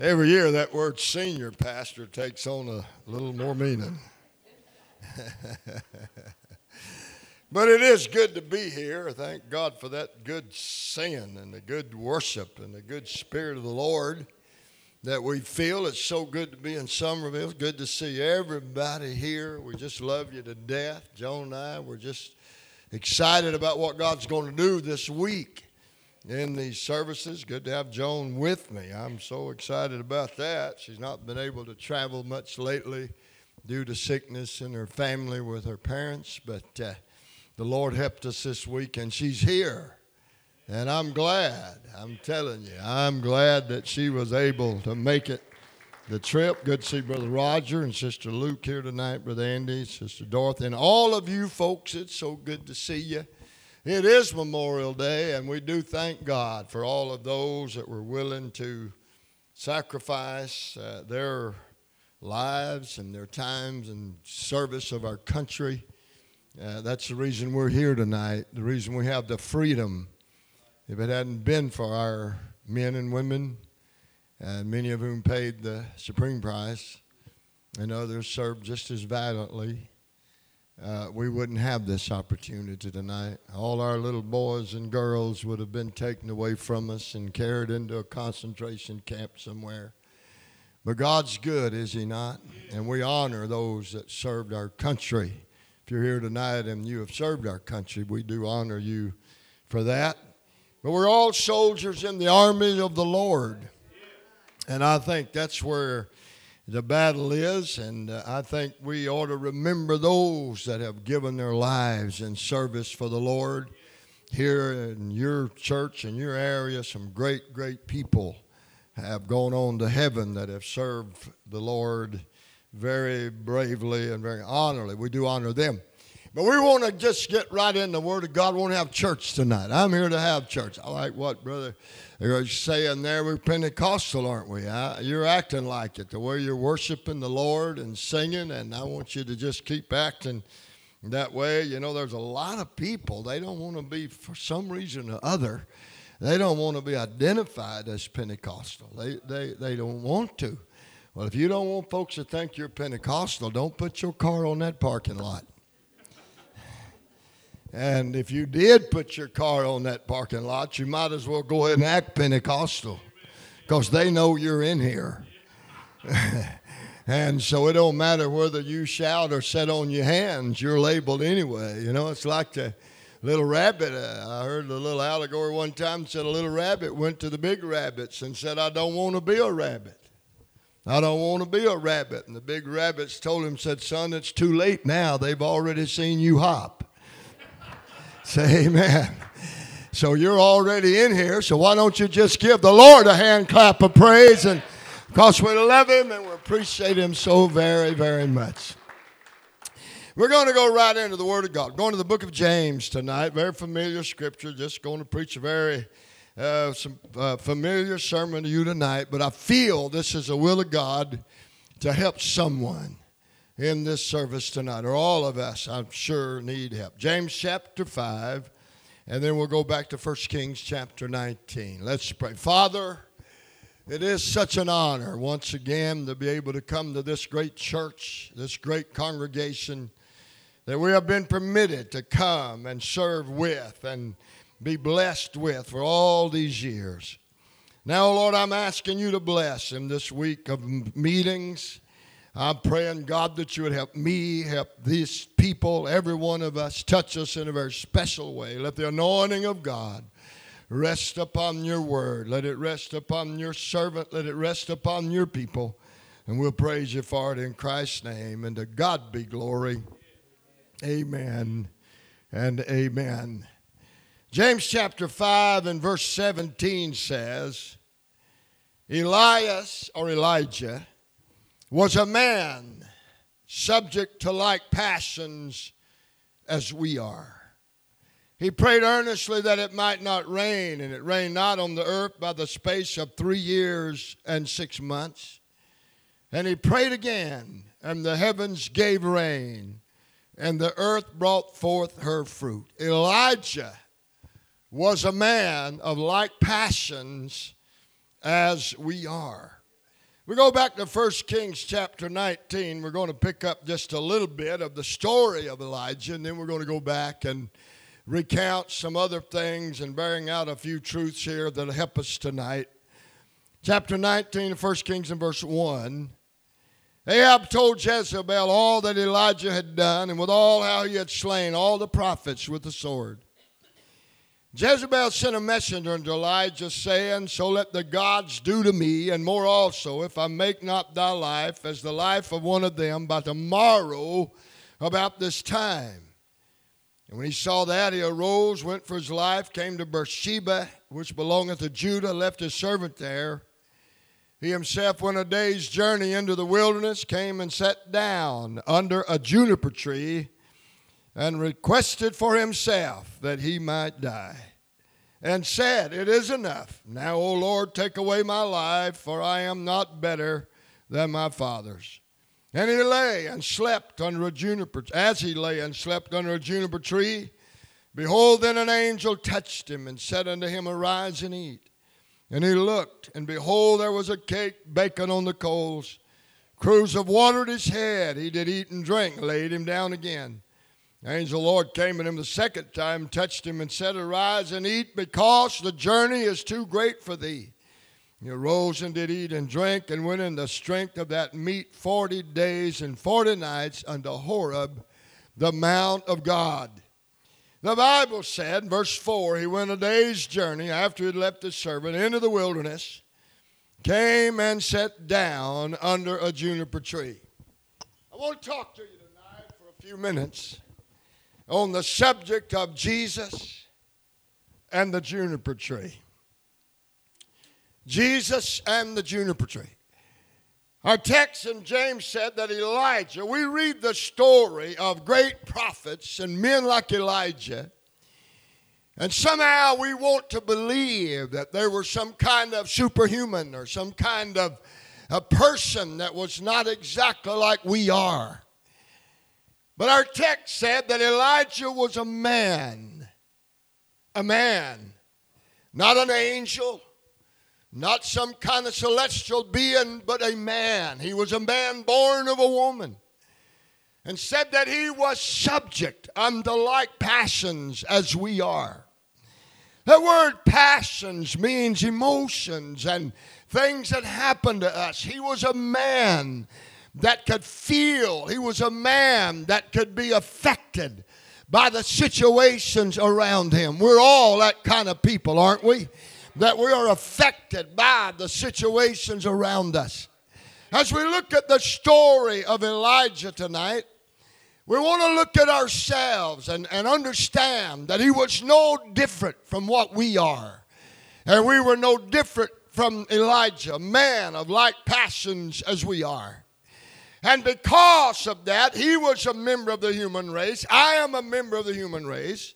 Every year, that word senior pastor takes on a little more meaning. but it is good to be here. Thank God for that good singing and the good worship and the good spirit of the Lord that we feel. It's so good to be in Summerville. It's good to see everybody here. We just love you to death. Joan and I, we're just excited about what God's going to do this week in these services. Good to have Joan with me. I'm so excited about that. She's not been able to travel much lately due to sickness in her family with her parents, but uh, the Lord helped us this week, and she's here. And I'm glad, I'm telling you, I'm glad that she was able to make it the trip. Good to see Brother Roger and Sister Luke here tonight, Brother Andy, Sister Dorothy, and all of you folks. It's so good to see you. It is Memorial Day, and we do thank God for all of those that were willing to sacrifice uh, their lives and their times and service of our country. Uh, that's the reason we're here tonight, the reason we have the freedom. If it hadn't been for our men and women, and many of whom paid the supreme price, and others served just as valiantly, uh, we wouldn't have this opportunity tonight. All our little boys and girls would have been taken away from us and carried into a concentration camp somewhere. But God's good, is He not? And we honor those that served our country. If you're here tonight and you have served our country, we do honor you for that. But we're all soldiers in the army of the Lord. And I think that's where the battle is, and uh, I think we ought to remember those that have given their lives in service for the Lord. Here in your church, in your area, some great, great people have gone on to heaven that have served the Lord very bravely and very honorably. We do honor them. But we want to just get right in the Word of God. We want to have church tonight. I'm here to have church. I like what Brother you're saying there. We're Pentecostal, aren't we? You're acting like it, the way you're worshiping the Lord and singing, and I want you to just keep acting that way. You know, there's a lot of people, they don't want to be, for some reason or other, they don't want to be identified as Pentecostal. They, they, they don't want to. Well, if you don't want folks to think you're Pentecostal, don't put your car on that parking lot. And if you did put your car on that parking lot, you might as well go ahead and act Pentecostal because they know you're in here. and so it don't matter whether you shout or sit on your hands, you're labeled anyway. You know, it's like the little rabbit. Uh, I heard a little allegory one time said a little rabbit went to the big rabbits and said, I don't want to be a rabbit. I don't want to be a rabbit. And the big rabbits told him, said, Son, it's too late now. They've already seen you hop. Say amen. So you're already in here, so why don't you just give the Lord a hand clap of praise and because we love him and we appreciate him so very, very much. We're going to go right into the Word of God. Going to the book of James tonight. Very familiar scripture. Just going to preach a very uh, some, uh, familiar sermon to you tonight. But I feel this is the will of God to help someone in this service tonight, or all of us, I'm sure, need help. James chapter 5, and then we'll go back to 1 Kings chapter 19. Let's pray. Father, it is such an honor once again to be able to come to this great church, this great congregation that we have been permitted to come and serve with and be blessed with for all these years. Now, Lord, I'm asking you to bless in this week of meetings I'm praying, God, that you would help me, help these people, every one of us, touch us in a very special way. Let the anointing of God rest upon your word. Let it rest upon your servant. Let it rest upon your people. And we'll praise you for it in Christ's name. And to God be glory. Amen and amen. James chapter 5 and verse 17 says, Elias or Elijah was a man subject to like passions as we are. He prayed earnestly that it might not rain, and it rained not on the earth by the space of three years and six months. And he prayed again, and the heavens gave rain, and the earth brought forth her fruit. Elijah was a man of like passions as we are. We go back to 1 Kings chapter 19. We're going to pick up just a little bit of the story of Elijah, and then we're going to go back and recount some other things and bearing out a few truths here that'll help us tonight. Chapter 19 of 1 Kings and verse 1. Ahab told Jezebel all that Elijah had done, and with all how he had slain all the prophets with the sword. Jezebel sent a messenger unto Elijah, saying, So let the gods do to me, and more also, if I make not thy life as the life of one of them by tomorrow about this time. And when he saw that, he arose, went for his life, came to Beersheba, which belongeth to Judah, left his servant there. He himself went a day's journey into the wilderness, came and sat down under a juniper tree and requested for himself that he might die, and said, It is enough. Now, O Lord, take away my life, for I am not better than my fathers. And he lay and slept under a juniper. As he lay and slept under a juniper tree, behold, then an angel touched him and said unto him, Arise and eat. And he looked, and behold, there was a cake baking on the coals. Cruse of water at his head. He did eat and drink, laid him down again. Angel the Lord came to him the second time, touched him, and said, Arise and eat, because the journey is too great for thee. He arose and did eat and drink, and went in the strength of that meat forty days and forty nights unto Horeb, the mount of God. The Bible said, verse 4, he went a day's journey after he had left his servant into the wilderness, came and sat down under a juniper tree. I want to talk to you tonight for a few minutes on the subject of Jesus and the juniper tree. Jesus and the juniper tree. Our text in James said that Elijah, we read the story of great prophets and men like Elijah, and somehow we want to believe that there was some kind of superhuman or some kind of a person that was not exactly like we are. But our text said that Elijah was a man, a man, not an angel, not some kind of celestial being, but a man. He was a man born of a woman. And said that he was subject unto like passions as we are. The word passions means emotions and things that happen to us. He was a man that could feel. He was a man that could be affected by the situations around him. We're all that kind of people, aren't we? That we are affected by the situations around us. As we look at the story of Elijah tonight, we want to look at ourselves and, and understand that he was no different from what we are. And we were no different from Elijah, man of like passions as we are. And because of that, he was a member of the human race. I am a member of the human race.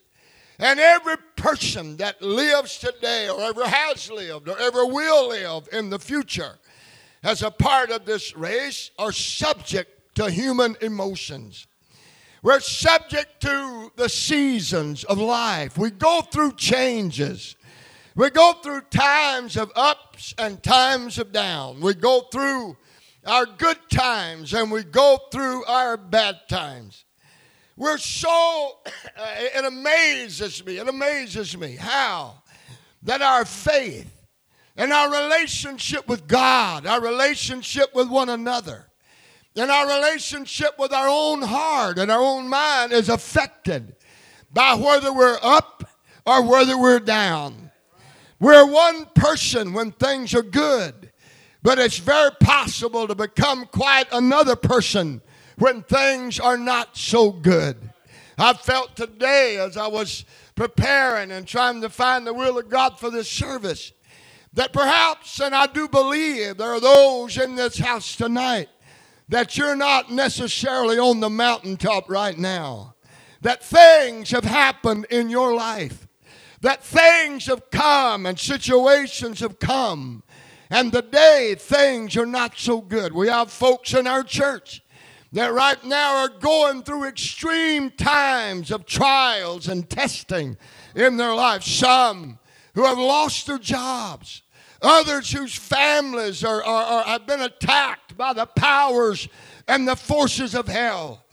And every person that lives today, or ever has lived, or ever will live in the future, as a part of this race, are subject to human emotions. We're subject to the seasons of life. We go through changes. We go through times of ups and times of down. We go through our good times and we go through our bad times. We're so, uh, it amazes me, it amazes me how that our faith and our relationship with God, our relationship with one another, and our relationship with our own heart and our own mind is affected by whether we're up or whether we're down. We're one person when things are good, but it's very possible to become quite another person when things are not so good. I felt today as I was preparing and trying to find the will of God for this service that perhaps, and I do believe, there are those in this house tonight that you're not necessarily on the mountaintop right now, that things have happened in your life, that things have come and situations have come and today things are not so good. We have folks in our church that right now are going through extreme times of trials and testing in their life. Some who have lost their jobs, others whose families are, are, are, have been attacked by the powers and the forces of hell.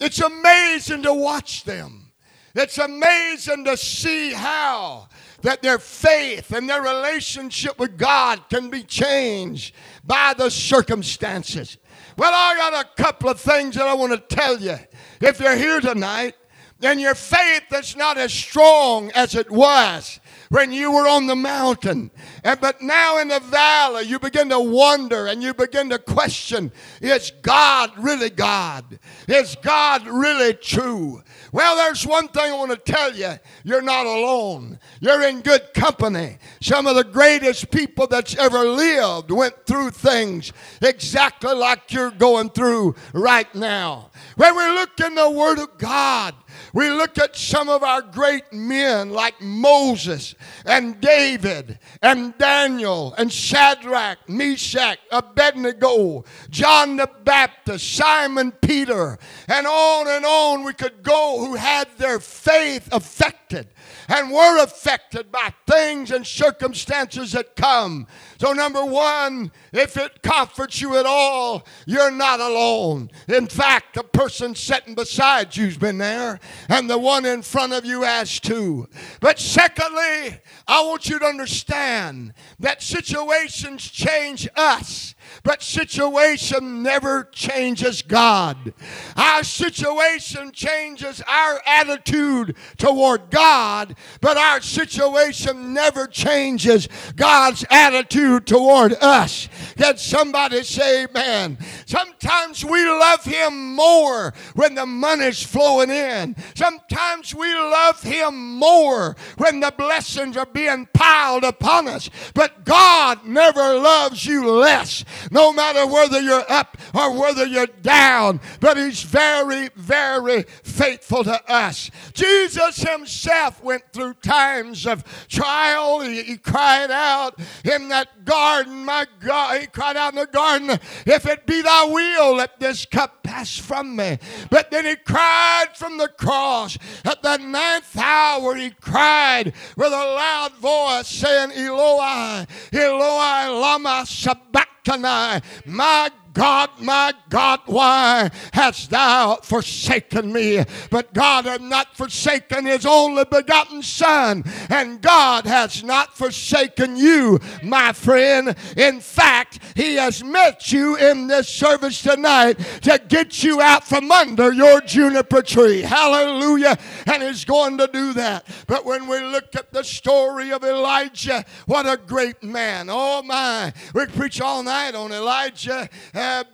It's amazing to watch them. It's amazing to see how that their faith and their relationship with God can be changed by the circumstances. Well, I got a couple of things that I want to tell you. If you're here tonight and your faith is not as strong as it was, when you were on the mountain. And, but now in the valley, you begin to wonder and you begin to question is God really God? Is God really true? Well, there's one thing I want to tell you you're not alone, you're in good company. Some of the greatest people that's ever lived went through things exactly like you're going through right now. When we look in the Word of God, we look at some of our great men like Moses and David and Daniel and Shadrach, Meshach, Abednego, John the Baptist, Simon Peter, and on and on we could go who had their faith affected and were affected by things and circumstances that come. So, number one, if it comforts you at all, you're not alone. In fact, the person sitting beside you's been there, and the one in front of you as too. But secondly, I want you to understand that situations change us but situation never changes God. Our situation changes our attitude toward God, but our situation never changes God's attitude toward us. Can somebody say, man? Sometimes we love Him more when the money's flowing in. Sometimes we love Him more when the blessings are being piled upon us. But God never loves you less no matter whether you're up or whether you're down. But He's very, very faithful to us. Jesus Himself went through times of trial. He, he cried out in that garden, my God, He cried out in the garden, If it be thy will, let this cup pass from me. But then He cried from the cross. At the ninth hour, He cried with a loud voice, saying, Eloi, Eloi, lama sabachthani tonight. My God, my God, why hast thou forsaken me? But God had not forsaken his only begotten Son, and God has not forsaken you, my friend. In fact, he has met you in this service tonight to get you out from under your juniper tree. Hallelujah. And he's going to do that. But when we look at the story of Elijah, what a great man. Oh my. We preach all night on Elijah.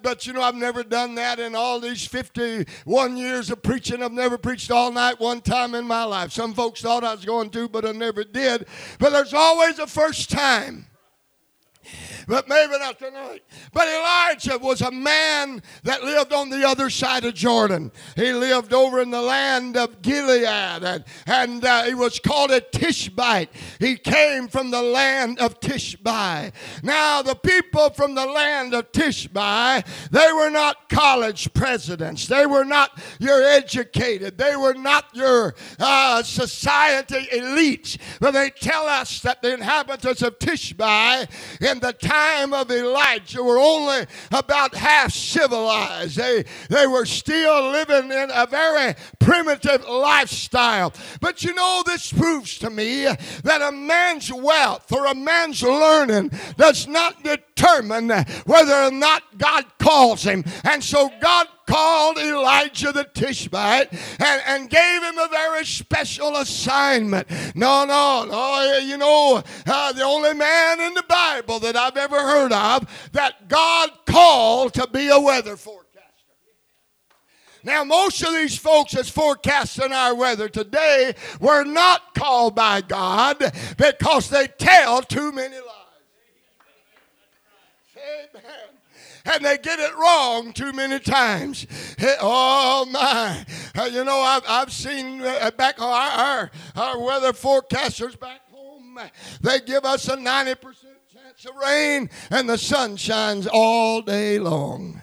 But you know, I've never done that in all these 51 years of preaching. I've never preached all night one time in my life. Some folks thought I was going to, but I never did. But there's always a first time but maybe not tonight. But Elijah was a man that lived on the other side of Jordan. He lived over in the land of Gilead, and, and uh, he was called a Tishbite. He came from the land of Tishbi. Now, the people from the land of Tishbi, they were not college presidents. They were not your educated. They were not your uh, society elites. But they tell us that the inhabitants of Tishbi in the time of Elijah were only about half civilized. They, they were still living in a very primitive lifestyle. But you know, this proves to me that a man's wealth or a man's learning does not determine whether or not God calls him. And so God called Elijah the Tishbite and, and gave him a very special assignment. No, no, no. You know, uh, the only man in the Bible that I've ever heard of that God called to be a weather forecaster. Now, most of these folks that's forecasting our weather today were not called by God because they tell too many lies. Amen and they get it wrong too many times. Oh my! Uh, you know, I've, I've seen uh, back our, our, our weather forecasters back home. They give us a ninety percent chance of rain, and the sun shines all day long.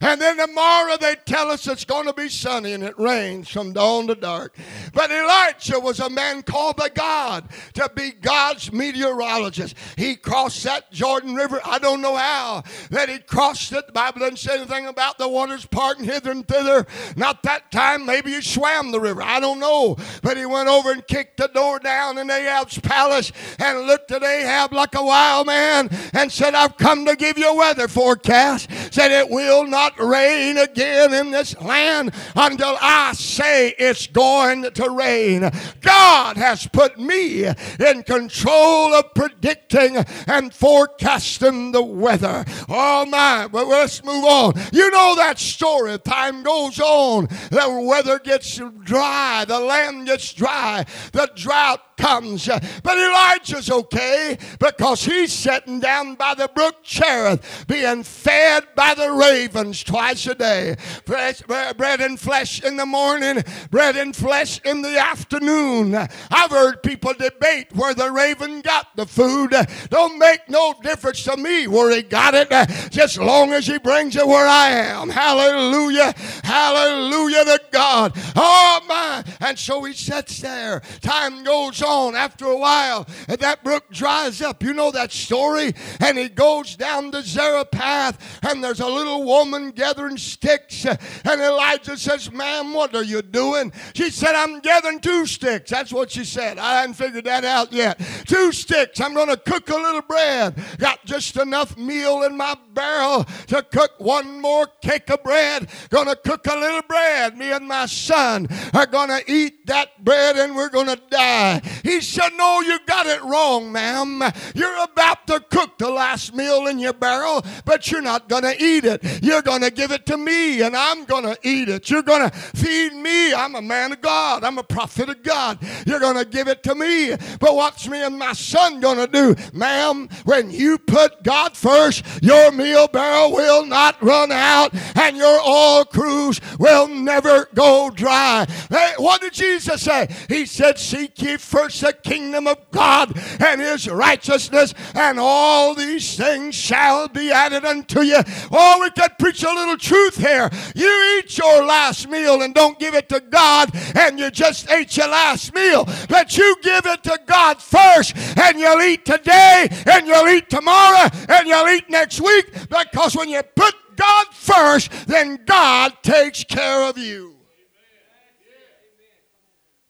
And then tomorrow they tell us it's going to be sunny and it rains from dawn to dark. But Elijah was a man called by God to be God's meteorologist. He crossed that Jordan River. I don't know how that he crossed it. The Bible doesn't say anything about the waters parting hither and thither. Not that time. Maybe he swam the river. I don't know. But he went over and kicked the door down in Ahab's palace and looked at Ahab like a wild man and said, I've come to give you a weather forecast. Said it will not rain again in this land until I say it's going to rain. God has put me in control of predicting and forecasting the weather. Oh my, but let's move on. You know that story. Time goes on, the weather gets dry, the land gets dry, the drought comes. But Elijah's okay because he's sitting down by the brook Cherith being fed by the ravens twice a day. bread and flesh in the morning, bread and flesh in the afternoon. I've heard people debate where the raven got the food. Don't make no difference to me where he got it, just long as he brings it where I am. Hallelujah. Hallelujah to God. Oh my. And so he sits there. Time goes on after a while, and that brook dries up. You know that story? And he goes down to Zarephath, and there's a little woman gathering sticks. And Elijah says, Ma'am, what are you doing? She said, I'm gathering two sticks. That's what she said. I hadn't figured that out yet. Two sticks. I'm going to cook a little bread. Got just enough meal in my barrel to cook one more cake of bread. Going to cook a little bread. Me and my son are going to eat that bread and we're going to die. He said, No, you got it wrong, ma'am. You're about to cook the last meal in your barrel, but you're not going to eat it. You're going to give it to me, and I'm going to eat it. You're going to feed me. I'm a man of God, I'm a prophet of God. You're going to give it to me. But what's me and my son going to do? Ma'am, when you put God first, your meal barrel will not run out, and your oil cruse will never go dry. Hey, what did Jesus say? He said, Seek ye first the kingdom of God and his righteousness, and all these things shall be added unto you. Oh, we could preach a little truth here. You eat your last meal and don't give it to God, and you just ate your last meal. But you give it to God first, and you'll eat today, and you'll eat tomorrow, and you'll eat next week, because when you put God first, then God takes care of you.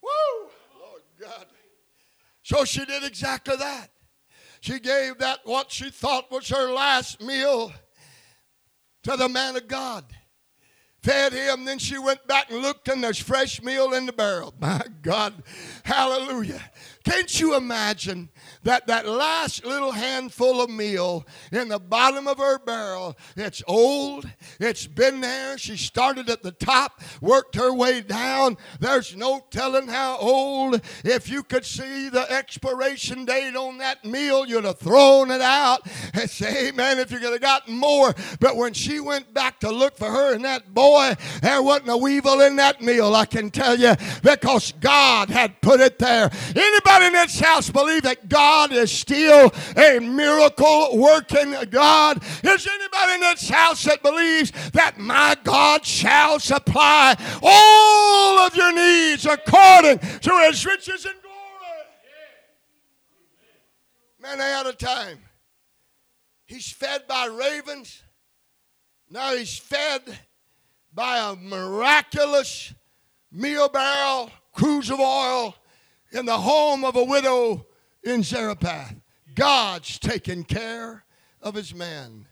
Woo! Lord God. So she did exactly that. She gave that what she thought was her last meal to the man of God. Fed him, then she went back and looked, and there's fresh meal in the barrel. My God, hallelujah. Can't you imagine that that last little handful of meal in the bottom of her barrel, it's old, it's been there. She started at the top, worked her way down. There's no telling how old. If you could see the expiration date on that meal, you'd have thrown it out and say, Amen, if you could have gotten more. But when she went back to look for her and that boy, there wasn't a weevil in that meal, I can tell you, because God had put it there. Anybody in this house believe that God God is still a miracle working God? Is anybody in this house that believes that my God shall supply all of your needs according to his riches and glory? Man, out of time. He's fed by ravens. Now he's fed by a miraculous meal barrel, cruse of oil in the home of a widow in Zarephath. God's taking care of his man.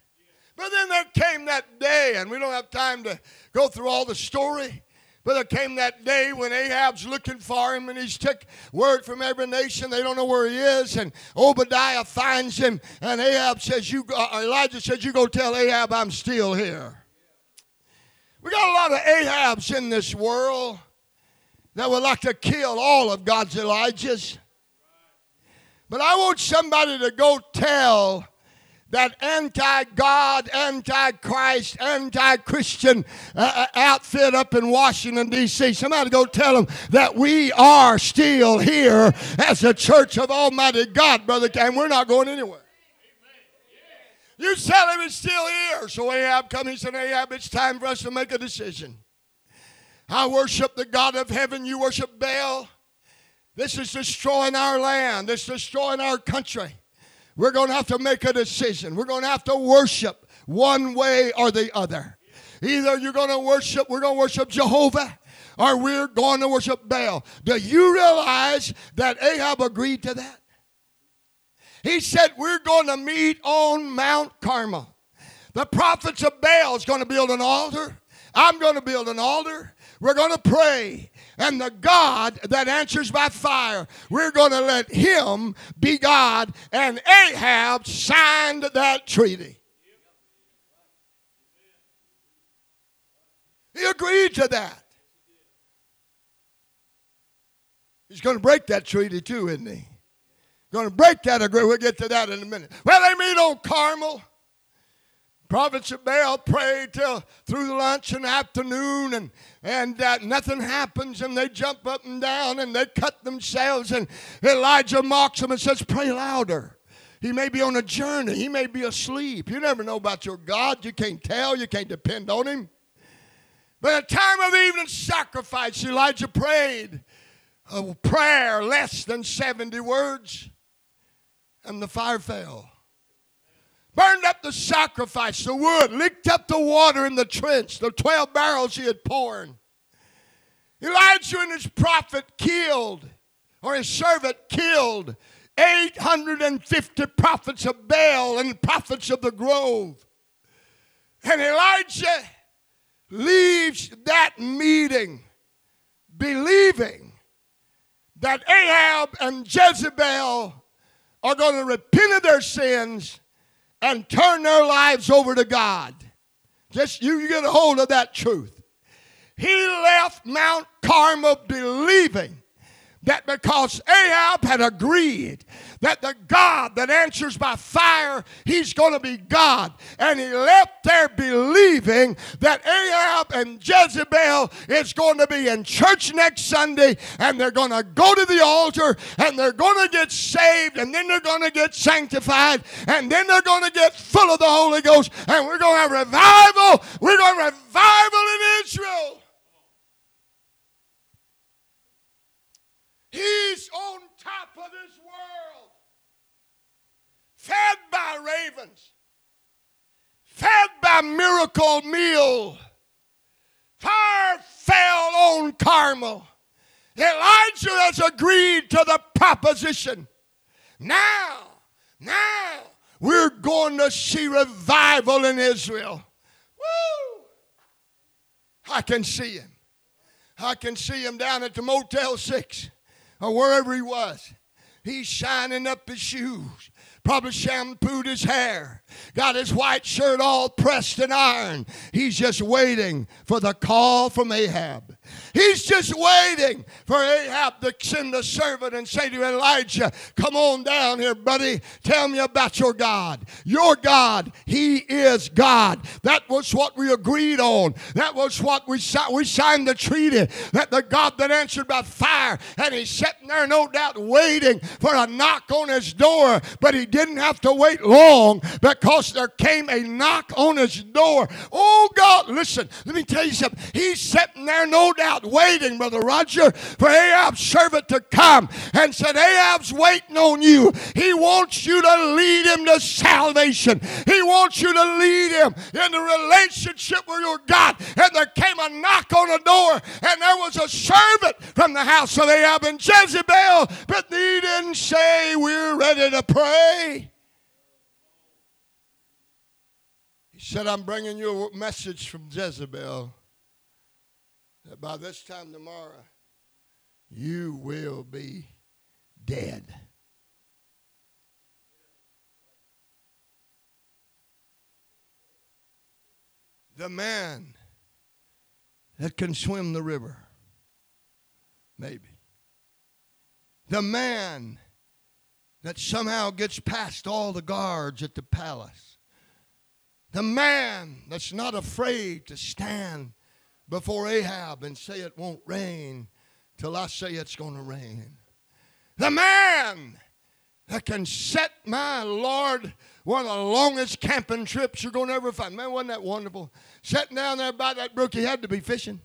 But then there came that day, and we don't have time to go through all the story. But there came that day when Ahab's looking for him and he's took word from every nation. They don't know where he is. And Obadiah finds him. And Ahab says, you, uh, Elijah says, You go tell Ahab I'm still here. We got a lot of Ahabs in this world that would like to kill all of God's Elijahs. But I want somebody to go tell that anti God, anti Christ, anti Christian uh, uh, outfit up in Washington, D.C. Somebody go tell them that we are still here as a church of Almighty God, Brother and we're not going anywhere. You tell him it's still here. So Ahab comes, he said, Ahab, it's time for us to make a decision. I worship the God of heaven, you worship Baal. This is destroying our land, this is destroying our country. We're going to have to make a decision. We're going to have to worship one way or the other. Either you're going to worship, we're going to worship Jehovah, or we're going to worship Baal. Do you realize that Ahab agreed to that? He said, We're going to meet on Mount Carmel. The prophets of Baal is going to build an altar. I'm going to build an altar. We're going to pray. And the God that answers by fire, we're going to let him be God. And Ahab signed that treaty. He agreed to that. He's going to break that treaty too, isn't he? Going to break that agreement. We'll get to that in a minute. Well, they meet on Carmel. Prophets of prayed till through lunch and afternoon, and and uh, nothing happens, and they jump up and down and they cut themselves. And Elijah mocks them and says, "Pray louder." He may be on a journey. He may be asleep. You never know about your God. You can't tell. You can't depend on him. But at the time of evening sacrifice, Elijah prayed a prayer less than 70 words, and the fire fell burned up the sacrifice, the wood, licked up the water in the trench, the 12 barrels he had poured. Elijah and his prophet killed, or his servant killed, 850 prophets of Baal and prophets of the grove. And Elijah leaves that meeting believing that Ahab and Jezebel are going to repent of their sins and turn their lives over to God. Just you get a hold of that truth. He left Mount Carmel believing that because Ahab had agreed that the God that answers by fire, he's going to be God. And he left there believing that Ahab and Jezebel is going to be in church next Sunday and they're going to go to the altar and they're going to get saved and then they're going to get sanctified and then they're going to get full of the Holy Ghost and we're going to have revival. We're going to have revival in Israel. He's on top of this fed by ravens, fed by miracle meal. Fire fell on Carmel. Elijah has agreed to the proposition. Now, now, we're going to see revival in Israel. Woo! I can see him. I can see him down at the Motel 6 or wherever he was. He's shining up his shoes probably shampooed his hair, got his white shirt all pressed and ironed. He's just waiting for the call from Ahab. He's just waiting for Ahab to send a servant and say to Elijah, Come on down here, buddy. Tell me about your God. Your God, He is God. That was what we agreed on. That was what we, we signed the treaty. That the God that answered by fire, and He's sitting there, no doubt, waiting for a knock on his door, but He didn't have to wait long because there came a knock on his door. Oh God, listen, let me tell you something. He's sitting there, no doubt, waiting, Brother Roger, for Ahab's servant to come and said, Ahab's waiting on you. He wants you to lead him to salvation. He wants you to lead him in the relationship with your God. And there came a knock on the door, and there was a servant from the house of Ahab and Jezebel, but he didn't say, We're ready to pray. He said, I'm bringing you a message from Jezebel by this time tomorrow, you will be dead. The man that can swim the river, maybe. The man that somehow gets past all the guards at the palace. The man that's not afraid to stand before Ahab and say it won't rain till I say it's going to rain. The man that can set my Lord one of the longest camping trips you're going to ever find. Man, wasn't that wonderful? Sitting down there by that brook, he had to be fishing.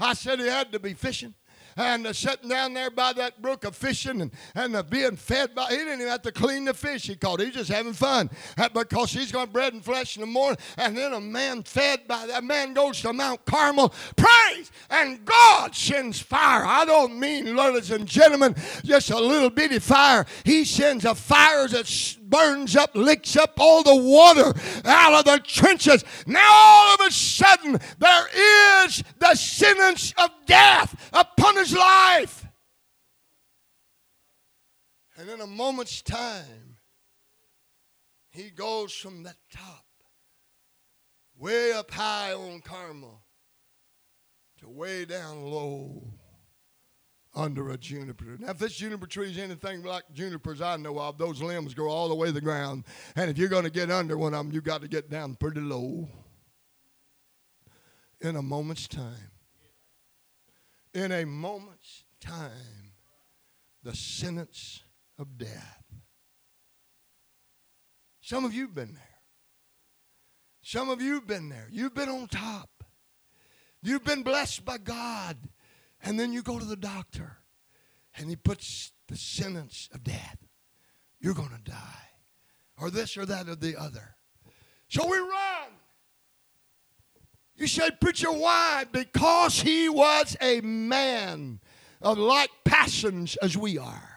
I said he had to be fishing and sitting down there by that brook of fishing and, and being fed by, he didn't even have to clean the fish he caught. He was just having fun because he's got bread and flesh in the morning. And then a man fed by that man goes to Mount Carmel, praise, and God sends fire. I don't mean, ladies and gentlemen, just a little bitty fire. He sends a fire burns up, licks up all the water out of the trenches. Now all of a sudden there is the sentence of death upon his life. And in a moment's time, he goes from that top, way up high on Carmel, to way down low under a juniper. Now, if this juniper tree is anything like junipers I know of, those limbs go all the way to the ground. And if you're going to get under one of them, you got to get down pretty low in a moment's time. In a moment's time, the sentence of death. Some of you have been there. Some of you have been there. You've been on top. You've been blessed by God. And then you go to the doctor and he puts the sentence of death. You're going to die. Or this or that or the other. So we run. You say, Preacher, why? Because he was a man of like passions as we are.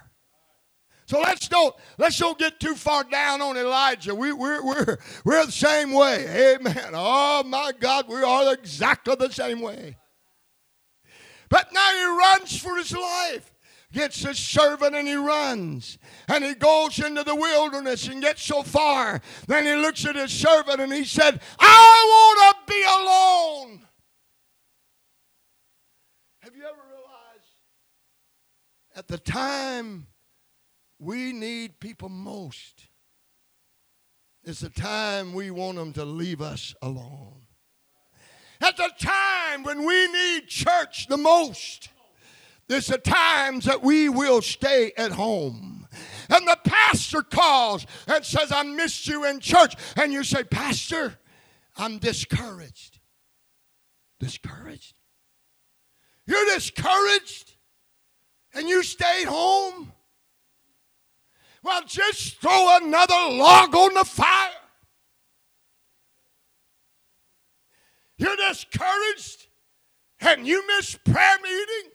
So let's don't let's don't get too far down on Elijah. We, we're, we're, we're the same way. Amen. Oh my God, we are exactly the same way. But now he runs for his life. Gets his servant and he runs. And he goes into the wilderness and gets so far. Then he looks at his servant and he said, I want to be alone. Have you ever realized at the time we need people most, it's the time we want them to leave us alone at the time when we need church the most. There's the times that we will stay at home. And the pastor calls and says, I missed you in church. And you say, Pastor, I'm discouraged. Discouraged? You're discouraged and you stayed home? Well, just throw another log on the fire. You're discouraged and you miss prayer meeting.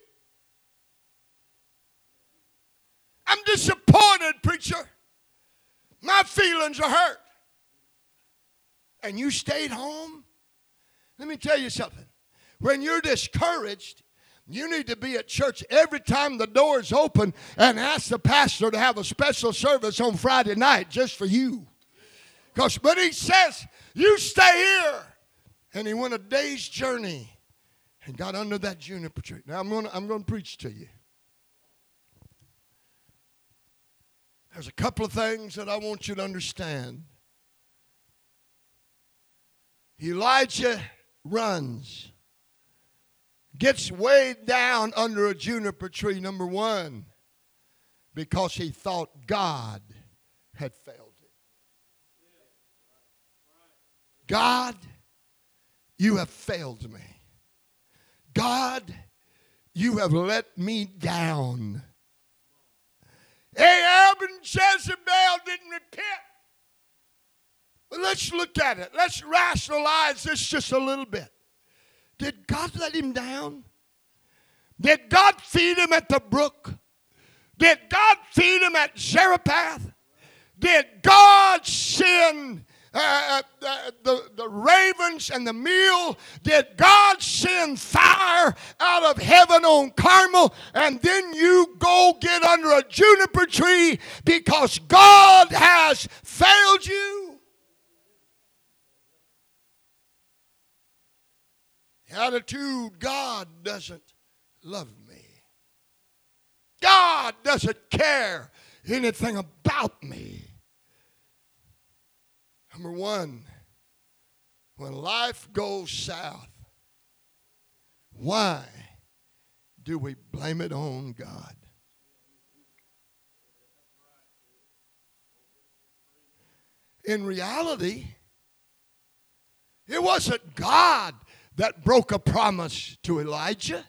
I'm disappointed, preacher. My feelings are hurt. And you stayed home? Let me tell you something. When you're discouraged, you need to be at church every time the doors open and ask the pastor to have a special service on Friday night just for you. Because, but he says, you stay here and he went a day's journey and got under that juniper tree. Now I'm going I'm going to preach to you. There's a couple of things that I want you to understand. Elijah runs, gets weighed down under a juniper tree, number one, because he thought God had failed him. God you have failed me. God, you have let me down. Ahab and Jezebel didn't repent. But let's look at it. Let's rationalize this just a little bit. Did God let him down? Did God feed him at the brook? Did God feed him at Zarephath? Did God send uh, uh, the, the ravens and the meal, did God send fire out of heaven on Carmel, and then you go get under a juniper tree because God has failed you? attitude God doesn't love me. God doesn't care anything about me. Number one, when life goes south, why do we blame it on God? in reality, it wasn't God that broke a promise to Elijah,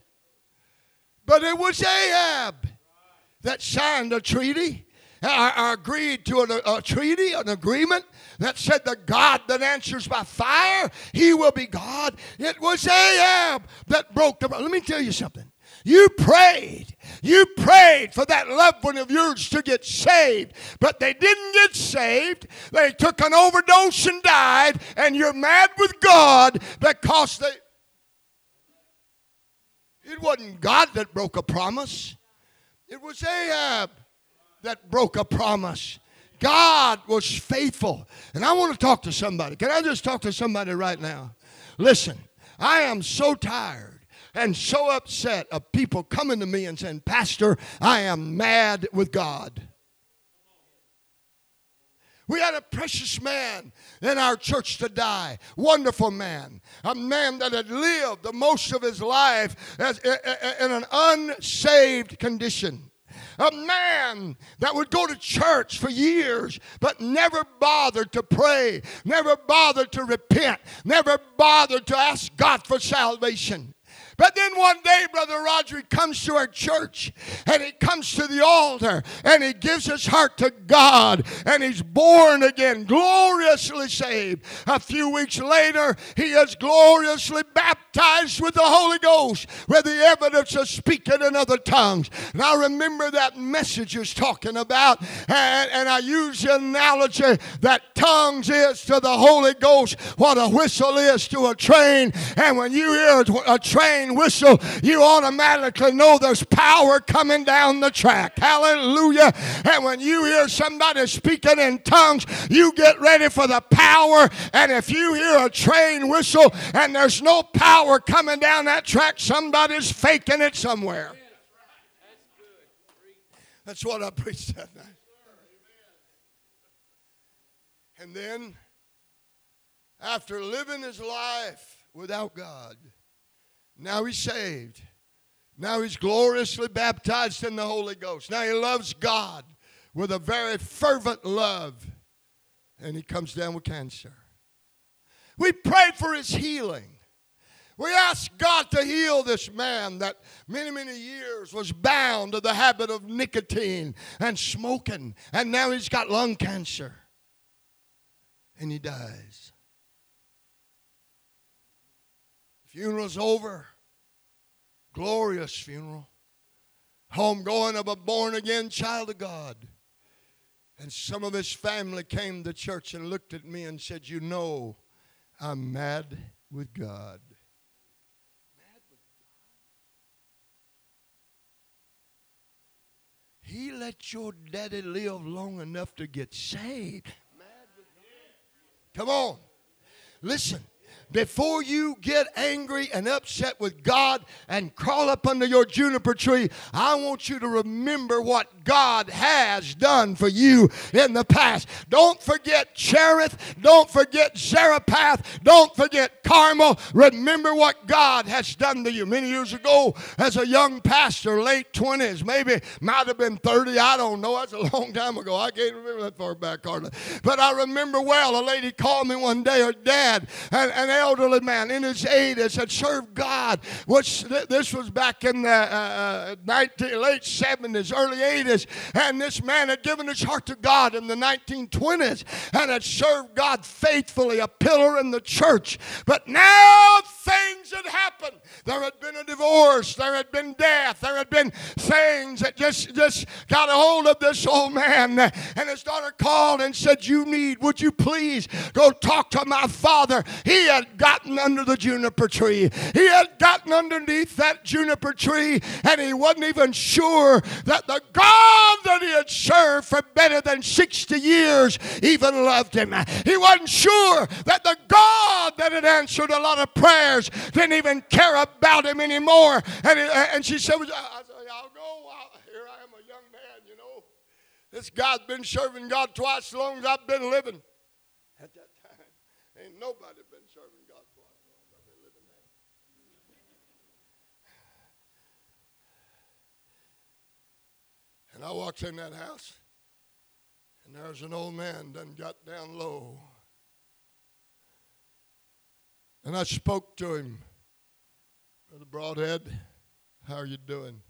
but it was Ahab that signed a treaty, or agreed to a, a treaty, an agreement that said the God that answers by fire, he will be God. It was Ahab that broke the. Let me tell you something. You prayed. You prayed for that loved one of yours to get saved, but they didn't get saved. They took an overdose and died, and you're mad with God because they. It wasn't God that broke a promise, it was Ahab that broke a promise. God was faithful. And I want to talk to somebody. Can I just talk to somebody right now? Listen, I am so tired and so upset of people coming to me and saying, Pastor, I am mad with God. We had a precious man in our church to die. Wonderful man. A man that had lived the most of his life as, in an unsaved condition. A man that would go to church for years but never bothered to pray, never bothered to repent, never bothered to ask God for salvation. But then one day, Brother Roger comes to our church and he comes to the altar and he gives his heart to God and he's born again, gloriously saved. A few weeks later, he is gloriously baptized with the Holy Ghost with the evidence of speaking in other tongues. I remember that message is talking about, and, and I use the analogy that tongues is to the Holy Ghost what a whistle is to a train. And when you hear a train, train whistle, you automatically know there's power coming down the track. Hallelujah. And when you hear somebody speaking in tongues, you get ready for the power. And if you hear a train whistle and there's no power coming down that track, somebody's faking it somewhere. That's what I preached that night. And then, after living his life without God, now he's saved. Now he's gloriously baptized in the Holy Ghost. Now he loves God with a very fervent love. And he comes down with cancer. We pray for his healing. We ask God to heal this man that many, many years was bound to the habit of nicotine and smoking, and now he's got lung cancer. And he dies. Funeral's over. Glorious funeral. Homegoing of a born again child of God. And some of his family came to church and looked at me and said, You know, I'm mad with God. Mad with God? He let your daddy live long enough to get saved. Mad with God? Come on. Listen, before you get angry and upset with God and crawl up under your juniper tree, I want you to remember what God has done for you in the past. Don't forget Cherith. Don't forget Zarephath. Don't forget Carmel. Remember what God has done to you. Many years ago, as a young pastor, late 20s, maybe might have been 30, I don't know. That's a long time ago. I can't remember that far back hardly. But I remember well, a lady called me one day, her dad, and, and elderly man in his 80s had served God. Which this was back in the uh, 19, uh, late 70s, early 80s, and this man had given his heart to God in the 1920s and had served God faithfully, a pillar in the church. But now things had happened. There had been a divorce, there had been death, there had been things that just just got a hold of this old man. And his daughter called and said, "You need, would you please go talk to my father? He had gotten under the juniper tree. He had gotten underneath that juniper tree, and he wasn't even sure that the God that he had served for better than 60 years even loved him. He wasn't sure that the God that had answered a lot of prayers didn't even care about him anymore. And, and she said, I'll go. here I am, a young man, you know. This God's been serving God twice as long as I've been living. At that time, ain't nobody And I walked in that house. And there's an old man done got down low. And I spoke to him. Brother Broadhead, how are you doing?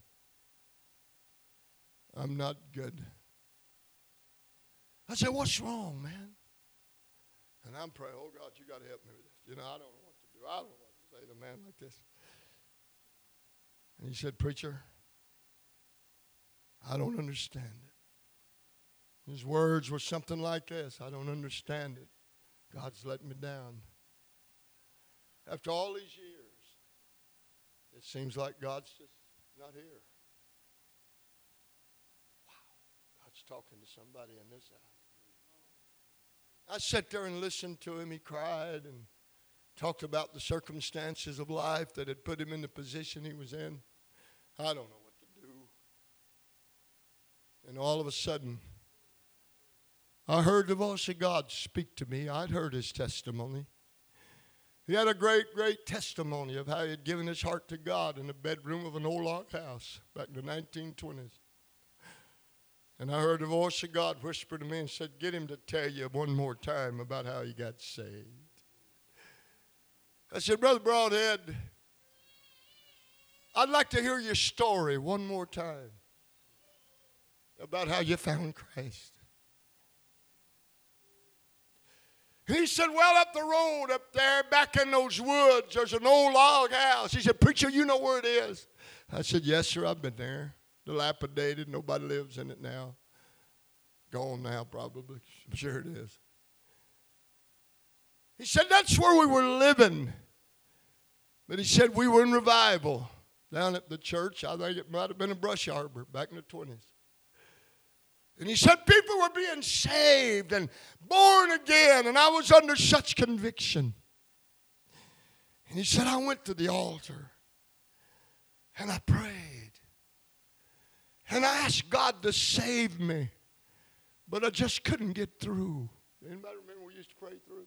I'm not good. I said, What's wrong, man? And I'm praying, Oh God, you got to help me with this. You know, I don't know what to do. I don't know what to say to a man like this. And he said, Preacher, I don't understand it. His words were something like this I don't understand it. God's let me down. After all these years, it seems like God's just not here. Wow, God's talking to somebody in this house. I sat there and listened to him. He cried and talked about the circumstances of life that had put him in the position he was in. I don't know. And all of a sudden, I heard the voice of God speak to me. I'd heard his testimony. He had a great, great testimony of how he had given his heart to God in the bedroom of an old log house back in the 1920s. And I heard the voice of God whisper to me and said, Get him to tell you one more time about how he got saved. I said, Brother Broadhead, I'd like to hear your story one more time about how you found Christ. He said, Well, up the road up there, back in those woods, there's an old log house. He said, Preacher, you know where it is? I said, Yes, sir, I've been there dilapidated. Nobody lives in it now. Gone now, probably. I'm sure it is. He said that's where we were living. But he said we were in revival down at the church. I think it might have been a brush arbor back in the 20s. And he said people were being saved and born again, and I was under such conviction. And he said, I went to the altar and I prayed. And I asked God to save me, but I just couldn't get through. Anybody remember we used to pray through?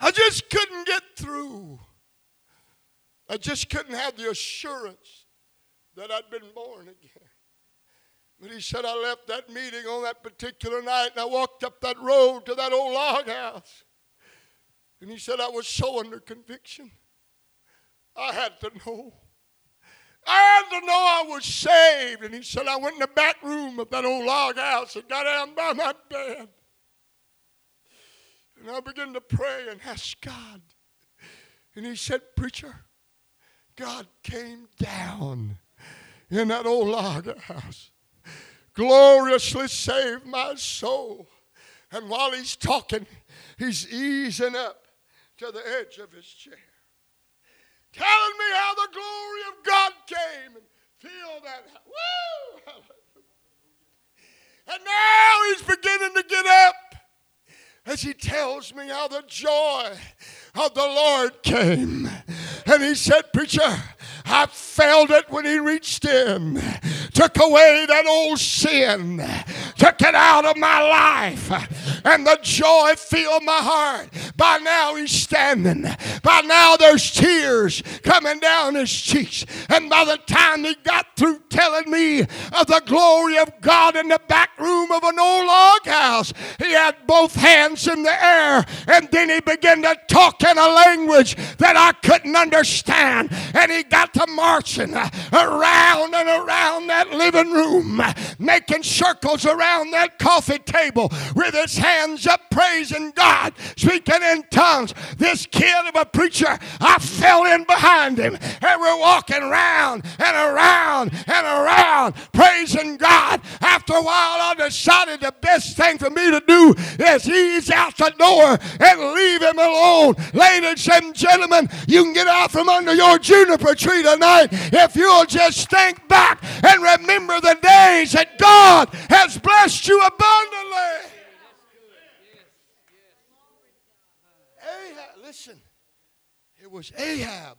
I just couldn't get through. I just couldn't have the assurance that I'd been born again. But he said, I left that meeting on that particular night and I walked up that road to that old log house. And he said, I was so under conviction. I had to know. I had to know I was saved. And he said, I went in the back room of that old log house and got down by my bed. And I began to pray and ask God. And he said, Preacher, God came down in that old log house, gloriously saved my soul. And while he's talking, he's easing up to the edge of his chair telling me how the glory of God came and filled that. Woo! And now he's beginning to get up as he tells me how the joy of the Lord came. And he said, Preacher, I felt it when he reached in, took away that old sin, took it out of my life, and the joy filled my heart. By now he's standing. By now there's tears coming down his cheeks. And by the time he got through telling me of the glory of God in the back room of an old log house, he had both hands in the air and then he began to talk in a language that I couldn't understand. And he got to marching around and around that living room, making circles around that coffee table with his hands up, praising God, speaking in tongues. This kid of a preacher, I fell in behind him, and we're walking around and around and around, praising God. After a while, I decided the best thing for me to do is ease out the door and leave him alone. Ladies and gentlemen, you can get out from under your juniper tree tonight if you'll just think back and remember the days that God has blessed you abundantly. Ahab, listen, it was Ahab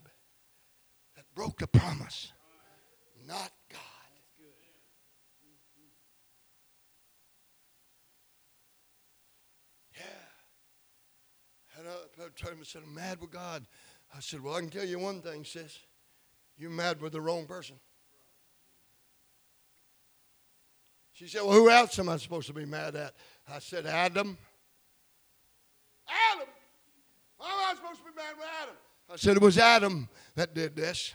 that broke the promise, not God. Yeah. And I told him, I said, I'm mad with God. I said, Well, I can tell you one thing, sis. You're mad with the wrong person. She said, Well, who else am I supposed to be mad at? I said, Adam. Adam? How am I supposed to be mad with Adam? I said, It was Adam that did this.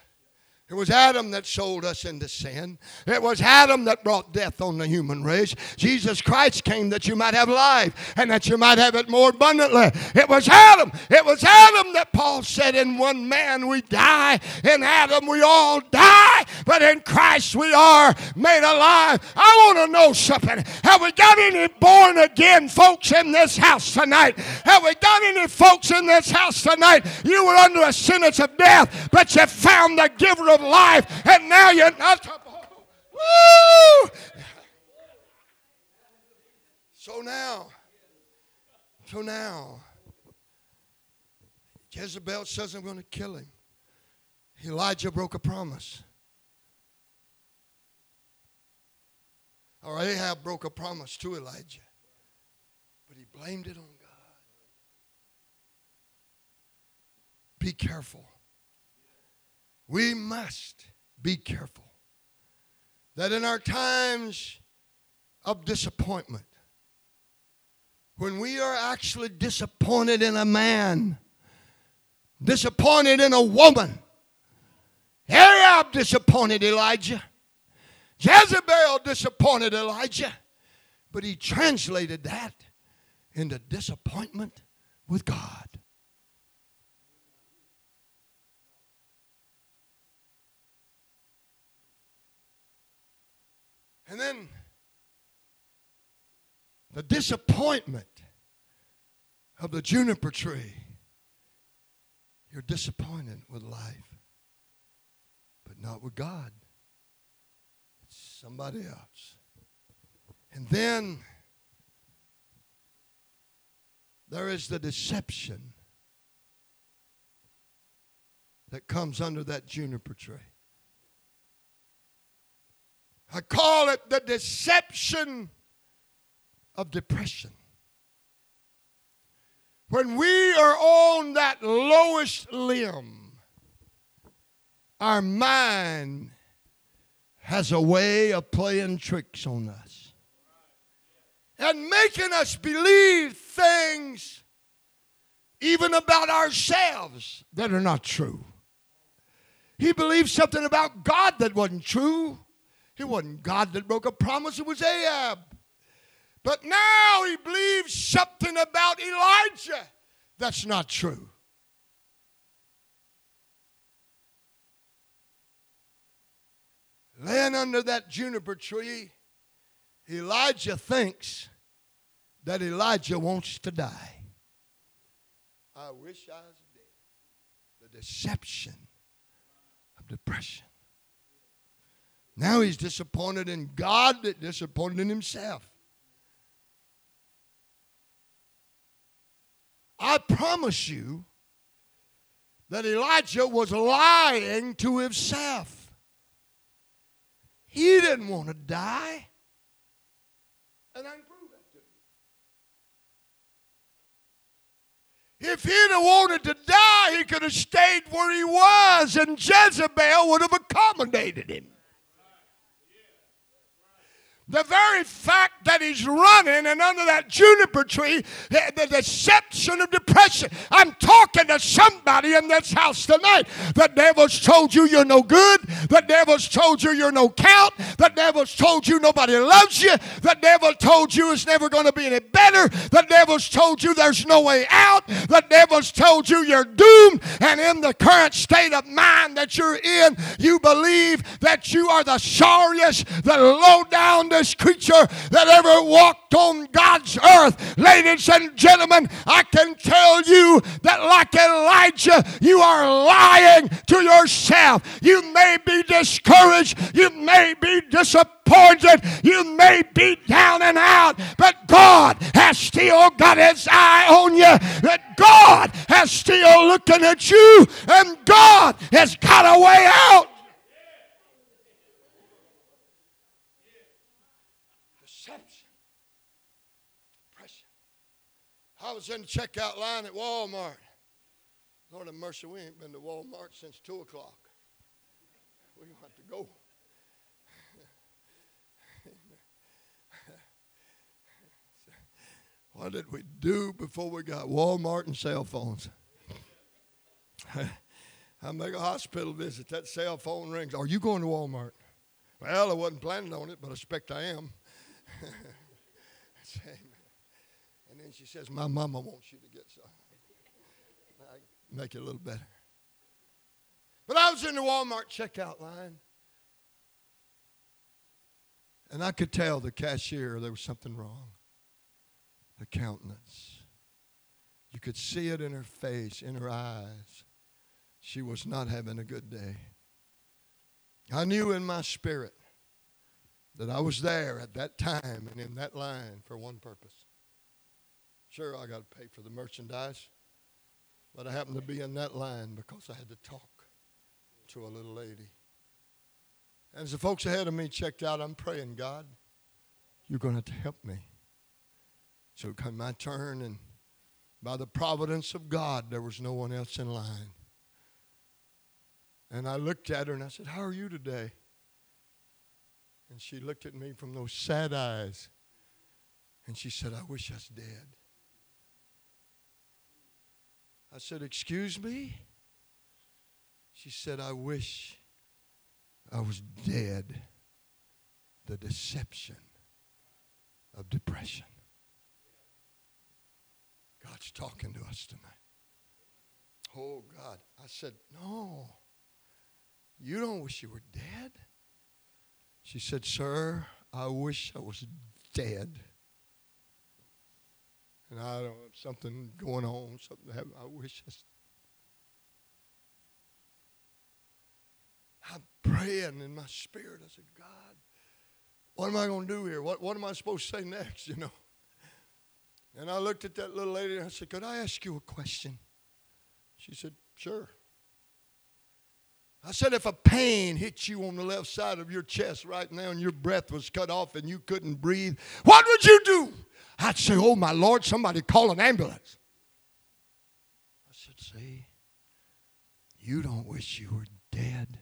It was Adam that sold us into sin. It was Adam that brought death on the human race. Jesus Christ came that you might have life and that you might have it more abundantly. It was Adam. It was Adam that Paul said, In one man we die, in Adam we all die, but in Christ we are made alive. I want to know something. Have we got any born again folks in this house tonight? Have we got any folks in this house tonight? You were under a sentence of death, but you found the giver of of life, and now you're not. Woo! So now, so now, Jezebel says, I'm going to kill him. Elijah broke a promise. Or Ahab broke a promise to Elijah. But he blamed it on God. Be careful we must be careful that in our times of disappointment, when we are actually disappointed in a man, disappointed in a woman, Ahab disappointed Elijah, Jezebel disappointed Elijah, but he translated that into disappointment with God. And then the disappointment of the juniper tree. You're disappointed with life, but not with God. It's somebody else. And then there is the deception that comes under that juniper tree. I call it the deception of depression. When we are on that lowest limb, our mind has a way of playing tricks on us and making us believe things even about ourselves that are not true. He believed something about God that wasn't true. It wasn't God that broke a promise, it was Ahab. But now he believes something about Elijah that's not true. Laying under that juniper tree, Elijah thinks that Elijah wants to die. I wish I was dead. The deception of depression. Now he's disappointed in God, but disappointed in himself. I promise you that Elijah was lying to himself. He didn't want to die. And I can prove that to you. If he'd have wanted to die, he could have stayed where he was, and Jezebel would have accommodated him. The very fact that he's running and under that juniper tree, the deception of depression. I'm talking to somebody in this house tonight. The devil's told you you're no good. The devil's told you you're no count. The devil's told you nobody loves you. The devil told you it's never going to be any better. The devil's told you there's no way out. The devil's told you you're doomed. And in the current state of mind that you're in, you believe that you are the sorriest, the low down, creature that ever walked on God's earth. Ladies and gentlemen, I can tell you that, like Elijah, you are lying to yourself. You may be discouraged, you may be disappointed, you may be down and out, but God has still got his eye on you. That God has still looking at you, and God has got a way out. I was in the checkout line at Walmart. Lord have mercy, we ain't been to Walmart since 2 o'clock. We're going to have to go. what did we do before we got Walmart and cell phones? I make a hospital visit, that cell phone rings. Are you going to Walmart? Well, I wasn't planning on it, but I expect I am. Amen and she says, My mama wants you to get some. I make it a little better. But I was in the Walmart checkout line. And I could tell the cashier there was something wrong. The countenance. You could see it in her face, in her eyes. She was not having a good day. I knew in my spirit that I was there at that time and in that line for one purpose. Sure, I got to pay for the merchandise, but I happened to be in that line because I had to talk to a little lady. And as the folks ahead of me checked out, I'm praying, God, you're going to help me. So it came my turn, and by the providence of God, there was no one else in line. And I looked at her and I said, How are you today? And she looked at me from those sad eyes and she said, I wish I was dead. I said, Excuse me? She said, I wish I was dead. The deception of depression. God's talking to us tonight. Oh, God. I said, No. You don't wish you were dead? She said, Sir, I wish I was dead. And I don't something going on, something happened. I wish I. I'm praying in my spirit. I said, God, what am I going to do here? What, what am I supposed to say next, you know? And I looked at that little lady and I said, Could I ask you a question? She said, Sure. I said, if a pain hit you on the left side of your chest right now and your breath was cut off and you couldn't breathe, what would you do? I'd say, oh my Lord, somebody call an ambulance. I said, see, you don't wish you were dead.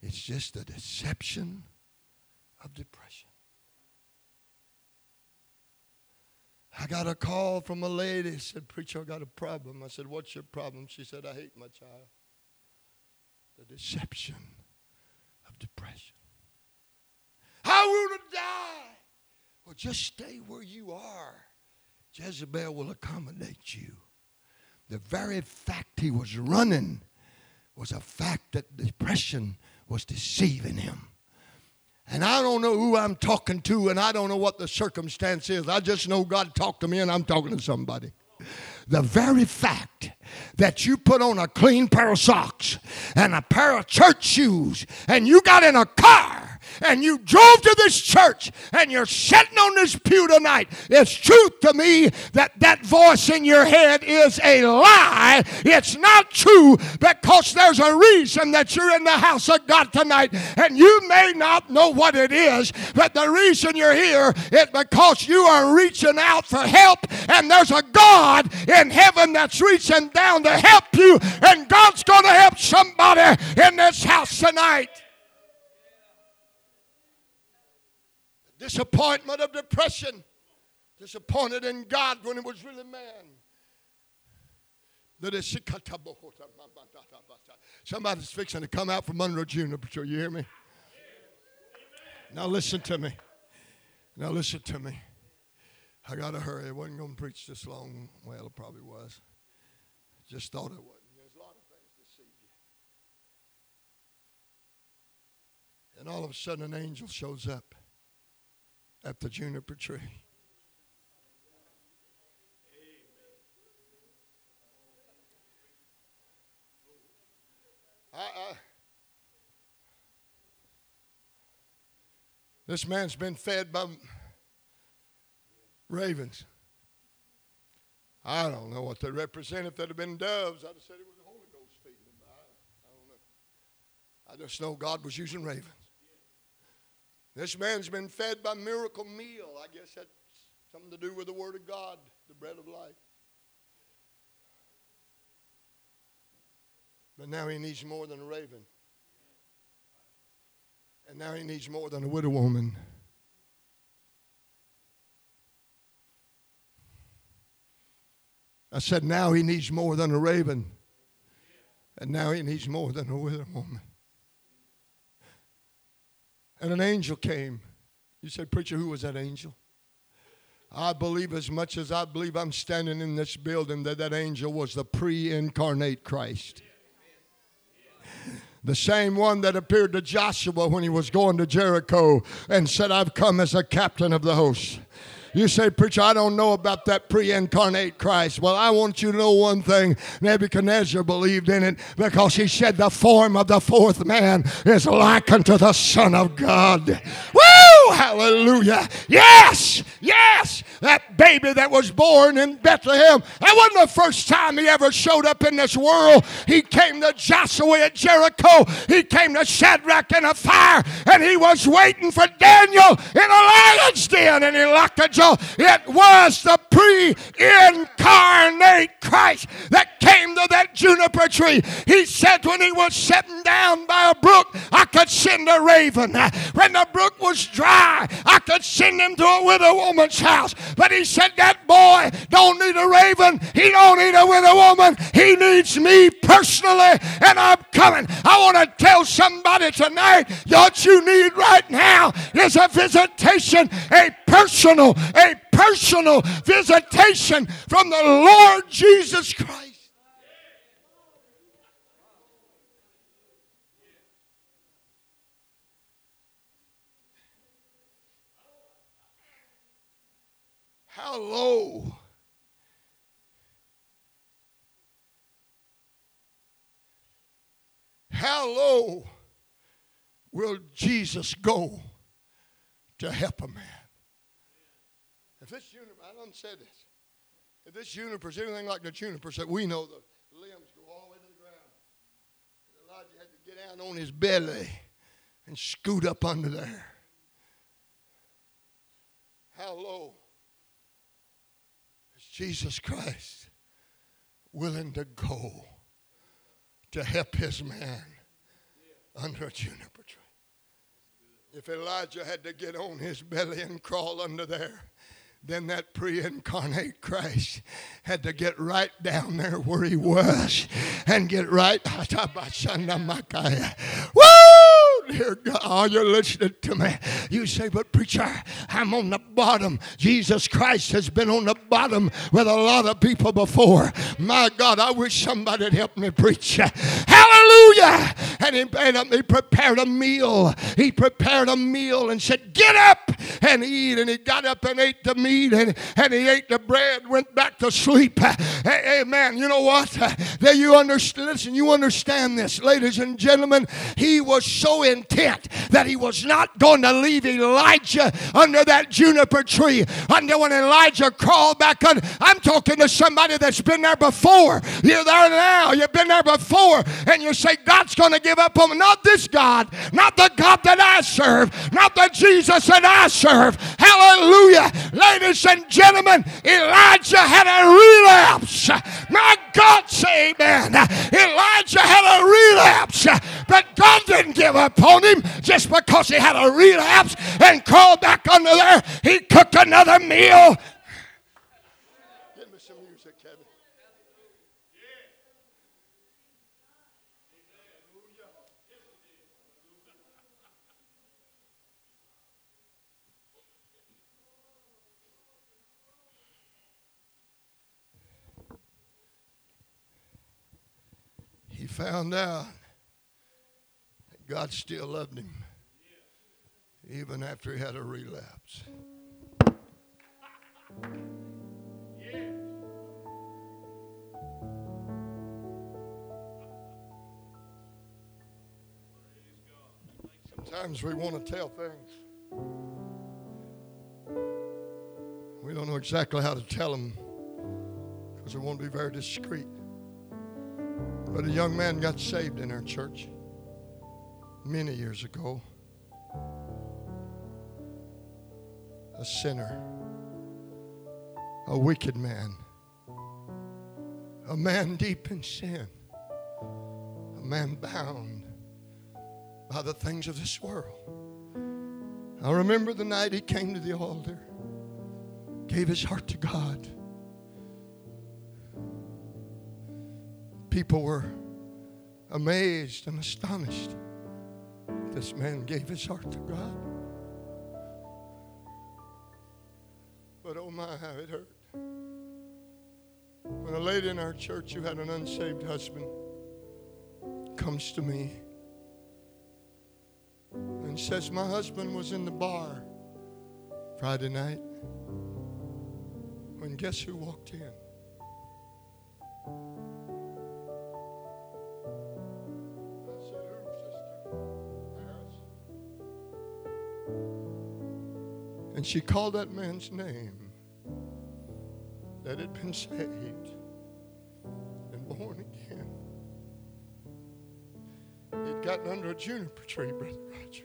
It's just a deception of depression. I got a call from a lady, said, Preacher, I got a problem. I said, What's your problem? She said, I hate my child the deception of depression. I want to die. Well, just stay where you are. Jezebel will accommodate you. The very fact he was running was a fact that depression was deceiving him. And I don't know who I'm talking to, and I don't know what the circumstance is. I just know God talked to me, and I'm talking to somebody the very fact that you put on a clean pair of socks and a pair of church shoes and you got in a car and you drove to this church and you're sitting on this pew tonight, it's truth to me that that voice in your head is a lie. It's not true because there's a reason that you're in the house of God tonight and you may not know what it is, but the reason you're here is because you are reaching out for help and there's a God in heaven that's reaching down to help you and God's going to help somebody in this house tonight. Disappointment of depression, disappointed in God when it was really man. Somebody's fixing to come out from Monroe Junior You hear me? Now listen to me. Now listen to me. I got to hurry. I wasn't going to preach this long. Well, it probably was. Just thought it wasn't. There's a lot of things deceive you. And all of a sudden, an angel shows up at the juniper tree. I, I, uh, uh. this man's been fed by ravens. I don't know what they represent. If they'd have been doves, I'd have said it was the Holy Ghost feeding them. I, I don't know. I just know God was using ravens. This man's been fed by miracle meal. I guess that's something to do with the Word of God, the bread of life. But now he needs more than a raven. And now he needs more than a widow woman. I said, now he needs more than a raven. And now he needs more than a widow woman. And an angel came. You say, Preacher, who was that angel? I believe as much as I believe I'm standing in this building that that angel was the pre incarnate Christ. The same one that appeared to Joshua when he was going to Jericho and said, I've come as a captain of the host. You say, Preacher, I don't know about that pre incarnate Christ. Well, I want you to know one thing Nebuchadnezzar believed in it because he said the form of the fourth man is like unto the Son of God. Woo! Oh, hallelujah. Yes, yes, that baby that was born in Bethlehem, that wasn't the first time he ever showed up in this world. He came to Joshua at Jericho, he came to Shadrach in a fire, and he was waiting for Daniel in a lion's den, and he locked the it was the pre incarnate Christ that came to that juniper tree. He said when he was sitting down by a brook, I could send a raven. When the brook was dry, I could send him to a widow woman's house. But he said that boy don't need a raven. He don't need a widow woman. He needs me personally, and I'm coming. I want to tell somebody tonight what you need right now is a visitation, a personal, a personal visitation from the Lord Jesus Christ. How low how low will Jesus go to help a man? If this juniper, I don't say this. If this juniper is anything like the junipers that we know, the limbs go all the way to the ground. Elijah had to get down on his belly and scoot up under there. How low Jesus Christ willing to go to help his man under a juniper tree? If Elijah had to get on his belly and crawl under there, then that pre incarnate Christ had to get right down there where he was and get right. Woo! Dear God, oh, you're listening to me. You say, but preacher, I'm on the bottom. Jesus Christ has been on the bottom with a lot of people before. My God, I wish somebody would help me preach. Hallelujah! And he, and he prepared a meal. He prepared a meal and said, Get up and eat. And he got up and ate the meat and, and he ate the bread, went back to sleep. Hey, Amen. You know what? There you understand. Listen, you understand this, ladies and gentlemen. He was so intent that he was not going to leave Elijah under that juniper tree Under when Elijah crawled back under. I'm talking to somebody that's been there before. You're there now. You've been there before. And you say, God's going to give up on me. Not this God. Not the God that I serve. Not the Jesus that I serve. Hallelujah. Ladies and gentlemen, Elijah had a relapse. My God, say amen. Elijah had a relapse. But God didn't give up on him just because he had a relapse and crawled back under there. He cooked another meal. Found out that God still loved him even after he had a relapse. Sometimes we want to tell things. We don't know exactly how to tell them because want to be very discreet. But a young man got saved in our church many years ago. A sinner, a wicked man, a man deep in sin, a man bound by the things of this world. I remember the night he came to the altar, gave his heart to God. People were amazed and astonished. This man gave his heart to God. But oh my, how it hurt. When a lady in our church who had an unsaved husband comes to me and says, My husband was in the bar Friday night when guess who walked in? And she called that man's name that had been saved and born again. He'd gotten under a juniper tree, Brother Roger.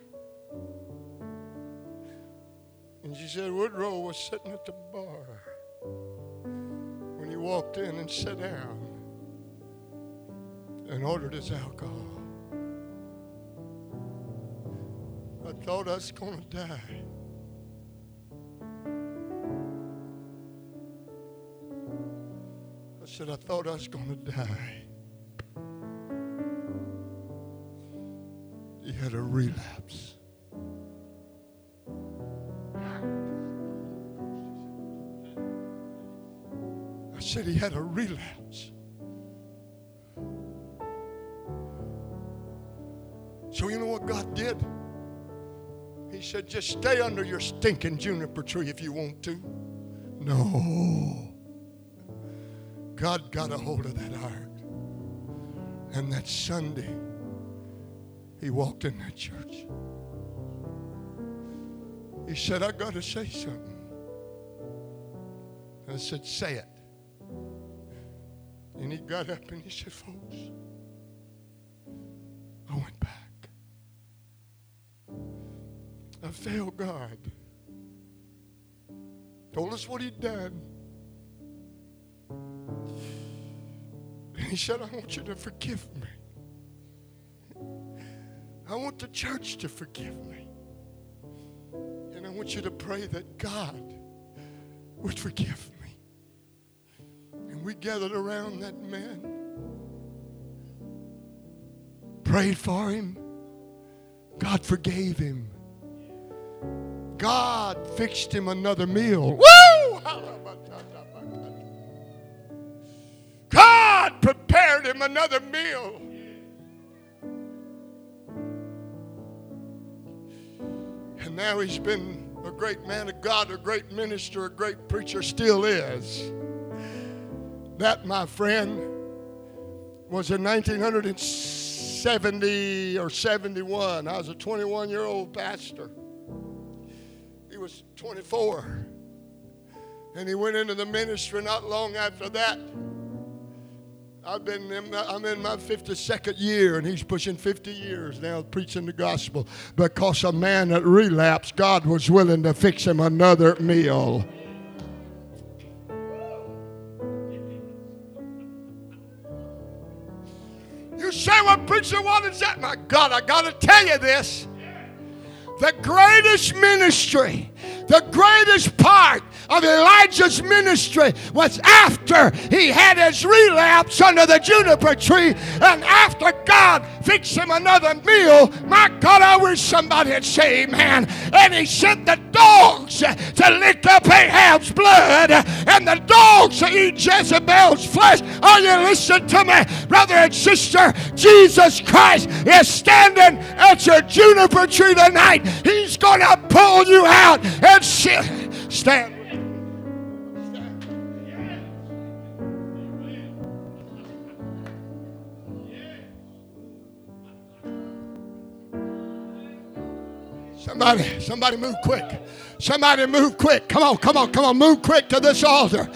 And she said Woodrow was sitting at the bar when he walked in and sat down and ordered his alcohol. I thought I was going to die. Said, I thought I was going to die. He had a relapse. I said, He had a relapse. So, you know what God did? He said, Just stay under your stinking juniper tree if you want to. No. God got a hold of that heart. And that Sunday, he walked in that church. He said, I got to say something. I said, Say it. And he got up and he said, Folks, I went back. I failed God. Told us what he'd done. He said, I want you to forgive me. I want the church to forgive me. And I want you to pray that God would forgive me. And we gathered around that man, prayed for him. God forgave him. God fixed him another meal. Woo! Another meal. And now he's been a great man of God, a great minister, a great preacher, still is. That, my friend, was in 1970 or 71. I was a 21 year old pastor. He was 24. And he went into the ministry not long after that. I've been in, I'm in my 52nd year, and he's pushing 50 years now preaching the gospel because a man that relapsed, God was willing to fix him another meal. You say, Well, preacher, what is that? My God, I got to tell you this. The greatest ministry, the greatest part of Elijah's ministry was after he had his relapse under the juniper tree and after God fixed him another meal. My God, I wish somebody had say amen. And he sent the dogs to lick up Ahab's blood and the dogs to eat Jezebel's flesh. Are you listening to me, brother and sister? Jesus Christ is standing at your juniper tree tonight. He's going to pull you out and stand. Somebody, somebody move quick. Somebody move quick. Come on, come on, come on. Move quick to this altar.